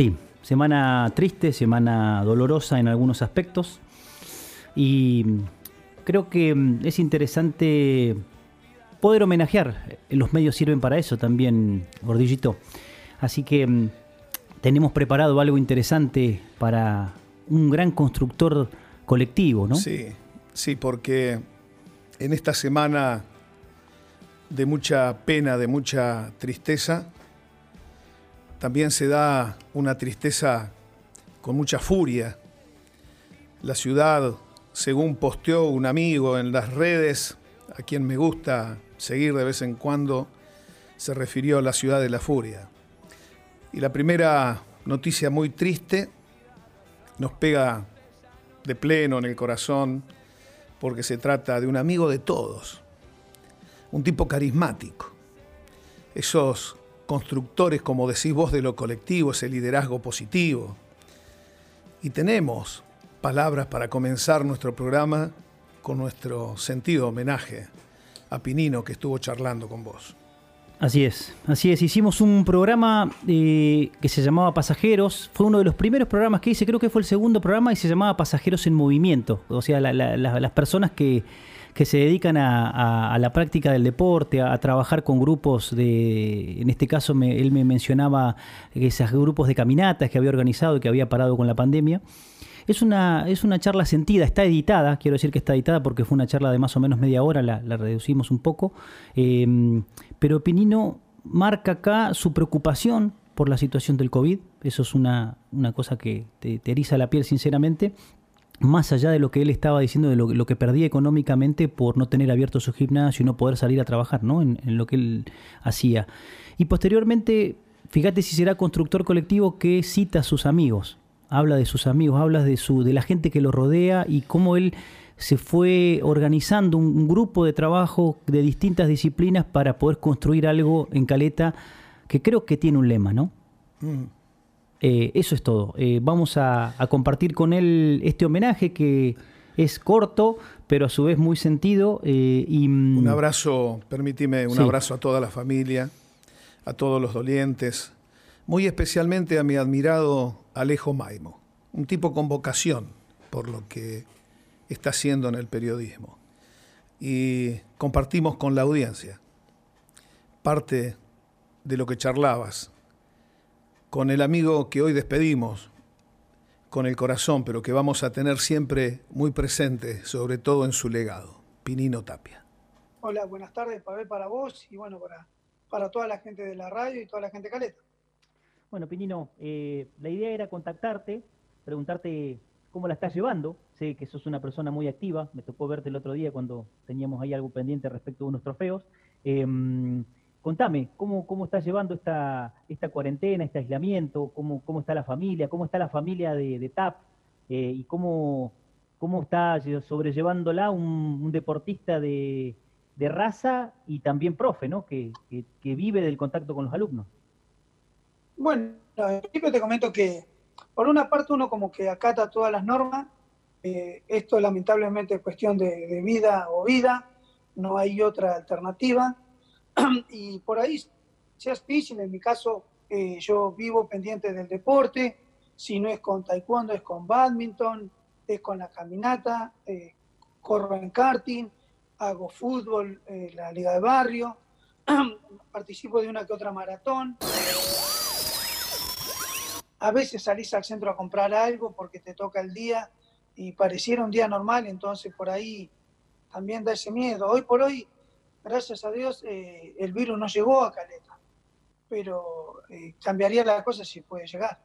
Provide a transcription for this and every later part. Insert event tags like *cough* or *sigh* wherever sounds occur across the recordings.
Sí, semana triste, semana dolorosa en algunos aspectos y creo que mm, es interesante poder homenajear. Los medios sirven para eso también, Gordillito. Así que mm, tenemos preparado algo interesante para un gran constructor colectivo, ¿no? Sí, sí, porque en esta semana de mucha pena, de mucha tristeza, también se da una tristeza con mucha furia. La ciudad, según posteó un amigo en las redes, a quien me gusta seguir de vez en cuando, se refirió a la ciudad de la furia. Y la primera noticia muy triste nos pega de pleno en el corazón porque se trata de un amigo de todos, un tipo carismático. Esos constructores, como decís vos, de lo colectivo, ese liderazgo positivo. Y tenemos palabras para comenzar nuestro programa con nuestro sentido homenaje a Pinino que estuvo charlando con vos. Así es, así es. Hicimos un programa eh, que se llamaba Pasajeros. Fue uno de los primeros programas que hice, creo que fue el segundo programa y se llamaba Pasajeros en Movimiento. O sea, las personas que, que se dedican a, la práctica del deporte, a, trabajar con grupos de, en este caso él me mencionaba esos grupos de caminatas que había organizado y que había parado con la pandemia. Es una, es una charla sentida, está editada, quiero decir que está editada porque fue una charla de más o menos media hora, la, reducimos un poco, em, pero Pinino marca acá su preocupación por la situación del COVID, eso es una, una cosa que te, te eriza la piel sinceramente, más allá de lo que él estaba diciendo, de lo, que perdía económicamente por no tener abierto su gimnasio y no poder salir a trabajar, ¿no? En, lo que él hacía. Y posteriormente, fíjate si será constructor colectivo que cita a sus amigos, habla de sus amigos, habla de, su, de la gente que lo rodea y cómo él se fue organizando un, grupo de trabajo de distintas disciplinas para poder construir algo en Caleta que creo que tiene un lema, ¿no? Mm. Eh, eso es todo. Eh, vamos a, compartir con él este homenaje que es corto, pero a su vez muy sentido. Eh, y, mm, un abrazo, permíteme, un abrazo a toda la familia, a todos los dolientes, muy especialmente a mi admirado Alejo Maimo, un tipo con vocación por lo que está haciendo en el periodismo. Y compartimos con la audiencia parte de lo que charlabas con el amigo que hoy despedimos, con el corazón, pero que vamos a tener siempre muy presente, sobre todo en su legado, Pinino Tapia. Hola, buenas tardes, Pavel, para vos y bueno, para, para toda la gente de la radio y toda la gente de Caleta. Bueno, Pinino, eh, la idea era contactarte, preguntarte cómo la estás llevando. Sé que sos una persona muy activa, me tocó verte el otro día cuando teníamos ahí algo pendiente respecto a unos trofeos. Em, Contame, ¿cómo, cómo estás llevando esta, esta cuarentena, este aislamiento? ¿Cómo, ¿Cómo está la familia? ¿Cómo está la familia de, TAP? Eh, ¿Y cómo, cómo está sobrellevándola un, deportista de, raza y también profe, ¿no? Que, vive del contacto con los alumnos? Bueno, al principio te comento que por una parte uno como que acata todas las normas, eh, esto lamentablemente es cuestión de, de vida o vida, no hay otra alternativa *clears throat* y por ahí sea difícil, en mi caso eh, yo vivo pendiente del deporte, si no es con taekwondo es con badminton, es con la caminata, eh, corro en karting, hago fútbol, eh, la liga de barrio, *clears throat* participo de una que otra maratón. A veces salís al centro a comprar algo porque te toca el día y pareciera un día normal, entonces por ahí también da ese miedo. Hoy por hoy gracias a Dios, eh, el virus no llegó a Caleta, pero eh, cambiaría la cosa si puede llegar.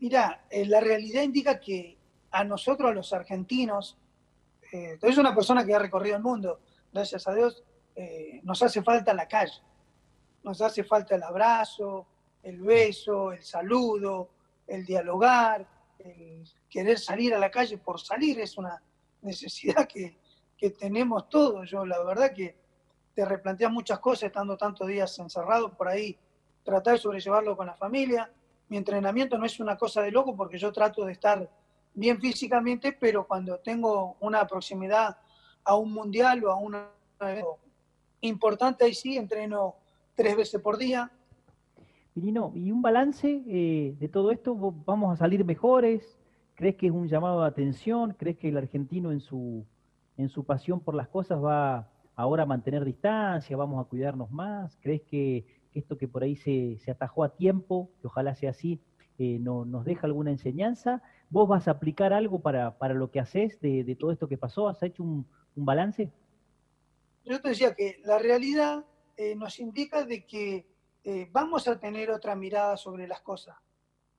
Mira, eh, la realidad indica que a nosotros, los argentinos, es una persona que ha recorrido el mundo, gracias a Dios, nos hace falta la calle, nos hace falta el abrazo, el beso, el saludo, el dialogar, el querer salir a la calle por salir es una necesidad que, que tenemos todos. Yo la verdad que te replanteas muchas cosas estando tantos días encerrado por ahí, tratar de sobrellevarlo con la familia. Mi entrenamiento no es una cosa de loco porque yo trato de estar bien físicamente, pero cuando tengo una proximidad a un mundial o a una importante, ahí sí entreno tres veces por día. Pirino, ¿y un balance eh, de todo esto? ¿Vamos a salir mejores? ¿Crees que es un llamado de atención? ¿Crees que el argentino en su, en su pasión por las cosas va ahora a mantener distancia? ¿Vamos a cuidarnos más? ¿Crees que, esto que por ahí se, atajó a tiempo, que ojalá sea así, eh, no, nos deja alguna enseñanza? ¿Vos vas a aplicar algo para, lo que haces de, todo esto que pasó? ¿Has hecho un, balance? Yo te decía que la realidad eh, nos indica de que eh, vamos a tener otra mirada sobre las cosas,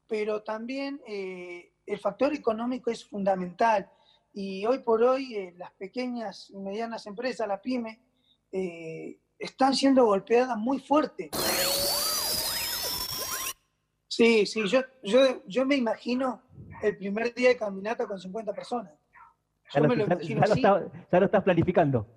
pero también el factor económico es fundamental y hoy por hoy eh, las pequeñas y medianas empresas, la pyme, están siendo golpeadas muy fuerte. Sí, sí, yo, yo, yo me imagino el primer día de caminata con 50 personas. ya, lo, ya lo estás planificando.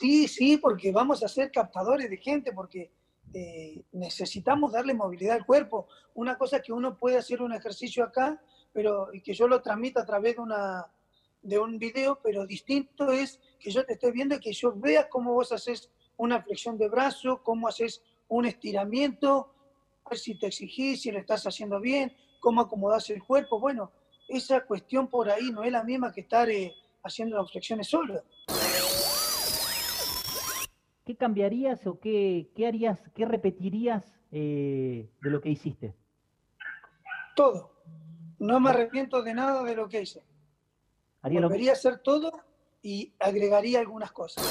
Sí, sí, porque vamos a ser captadores de gente, porque eh, necesitamos darle movilidad al cuerpo. Una cosa que uno puede hacer un ejercicio acá, pero y que yo lo transmita a través de, una, de un video, pero distinto es que yo te esté viendo y que yo vea cómo vos haces una flexión de brazo, cómo haces un estiramiento, a ver si te exigís, si lo estás haciendo bien, cómo acomodás el cuerpo. Bueno, esa cuestión por ahí no es la misma que estar eh, haciendo las flexiones solo. ¿qué cambiarías o qué, harías, qué repetirías eh, de lo que hiciste? Todo. No me arrepiento de nada de lo que hice. Haría Volvería a hacer todo y agregaría algunas cosas.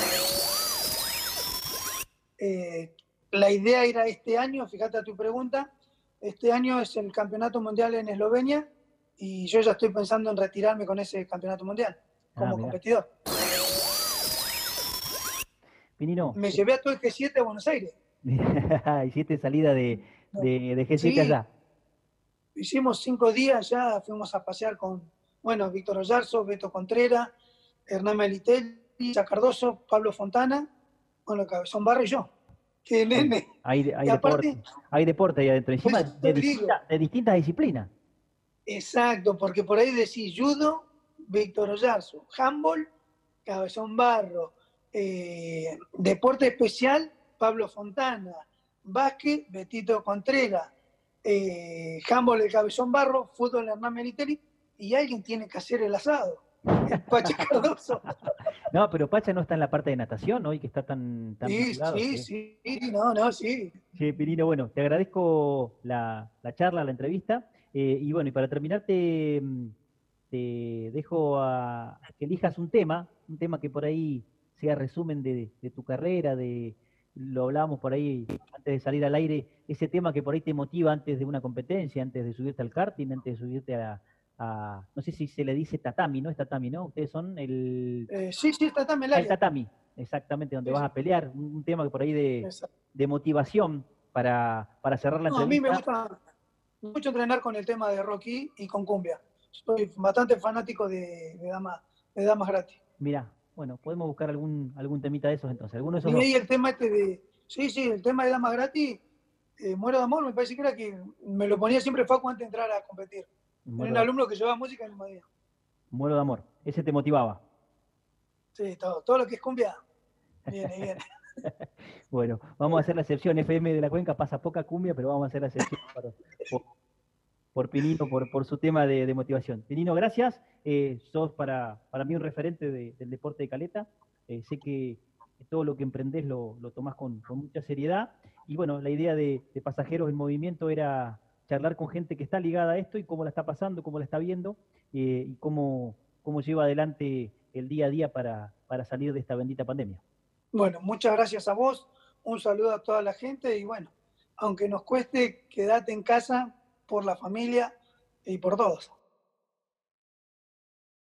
Eh, la idea era este año, fíjate a tu pregunta, este año es el Campeonato Mundial en Eslovenia y yo ya estoy pensando en retirarme con ese Campeonato Mundial como ah, competidor. Me llevé a todo el G7 a Buenos Aires. *laughs* Hiciste salida de, de, G7 allá. Hicimos cinco días ya, fuimos a pasear con, bueno, Víctor Ollarzo, Beto Contreras, Hernán Melitelli, Cardoso, Pablo Fontana, bueno, Cabezón Barra y yo. Que nene. Hay, hay deporte, hay deporte ahí adentro, encima de, de, distintas disciplinas. Exacto, porque por ahí decís judo, Víctor Ollarzo, handball, Cabezón Barro, eh, deporte especial, Pablo Fontana, básquet, Betito Contreras, eh, handball el Cabezón Barro, fútbol Hernán Meniteri, y alguien tiene que hacer el asado. Pacha *laughs* Cardoso. No, pero Pacha no está en la parte de natación hoy, que está tan... tan sí, sí, sí, no, no, sí. Sí, Pirino, bueno, te agradezco la, charla, la entrevista. Eh, y bueno, y para terminar te, te dejo a que elijas un tema, un tema que por ahí sea resumen de, tu carrera, de lo hablábamos por ahí antes de salir al aire, ese tema que por ahí te motiva antes de una competencia, antes de subirte al karting, antes de subirte a, no sé si se le dice tatami, ¿no? Es tatami, ¿no? Ustedes son el... Eh, sí, sí, tatami, el, tatami, exactamente, donde vas a pelear, un, tema que por ahí de, de motivación para, para cerrar la entrevista. A mí me gusta mucho entrenar con el tema de Rocky y con cumbia. Soy bastante fanático de, de damas, de damas gratis. Mira, bueno, podemos buscar algún, algún temita de esos entonces. ¿Alguno de esos y el tema este de. Sí, sí, el tema de Damas Gratis, eh, Muero de Amor, me parece que era que me lo ponía siempre Facu antes de entrar a competir. Era un alumno que llevaba música en el día. Muero de Amor, ese te motivaba. Sí, todo, todo lo que es cumbia. Viene, viene. *laughs* bueno, vamos a hacer la excepción. FM de la Cuenca pasa poca cumbia, pero vamos a hacer la excepción para, por Pinino, por, por su tema de, motivación. Pinino, gracias. Eh, sos para, para mí un referente del deporte de caleta. Eh, sé que todo lo que emprendés lo, lo tomás con, mucha seriedad. Y bueno, la idea de, Pasajeros en Movimiento era charlar con gente que está ligada a esto y cómo la está pasando, cómo la está viendo eh, y cómo, cómo lleva adelante el día a día para, para salir de esta bendita pandemia. Bueno, muchas gracias a vos, un saludo a toda la gente y bueno, aunque nos cueste, quedate en casa, por la familia y por todos.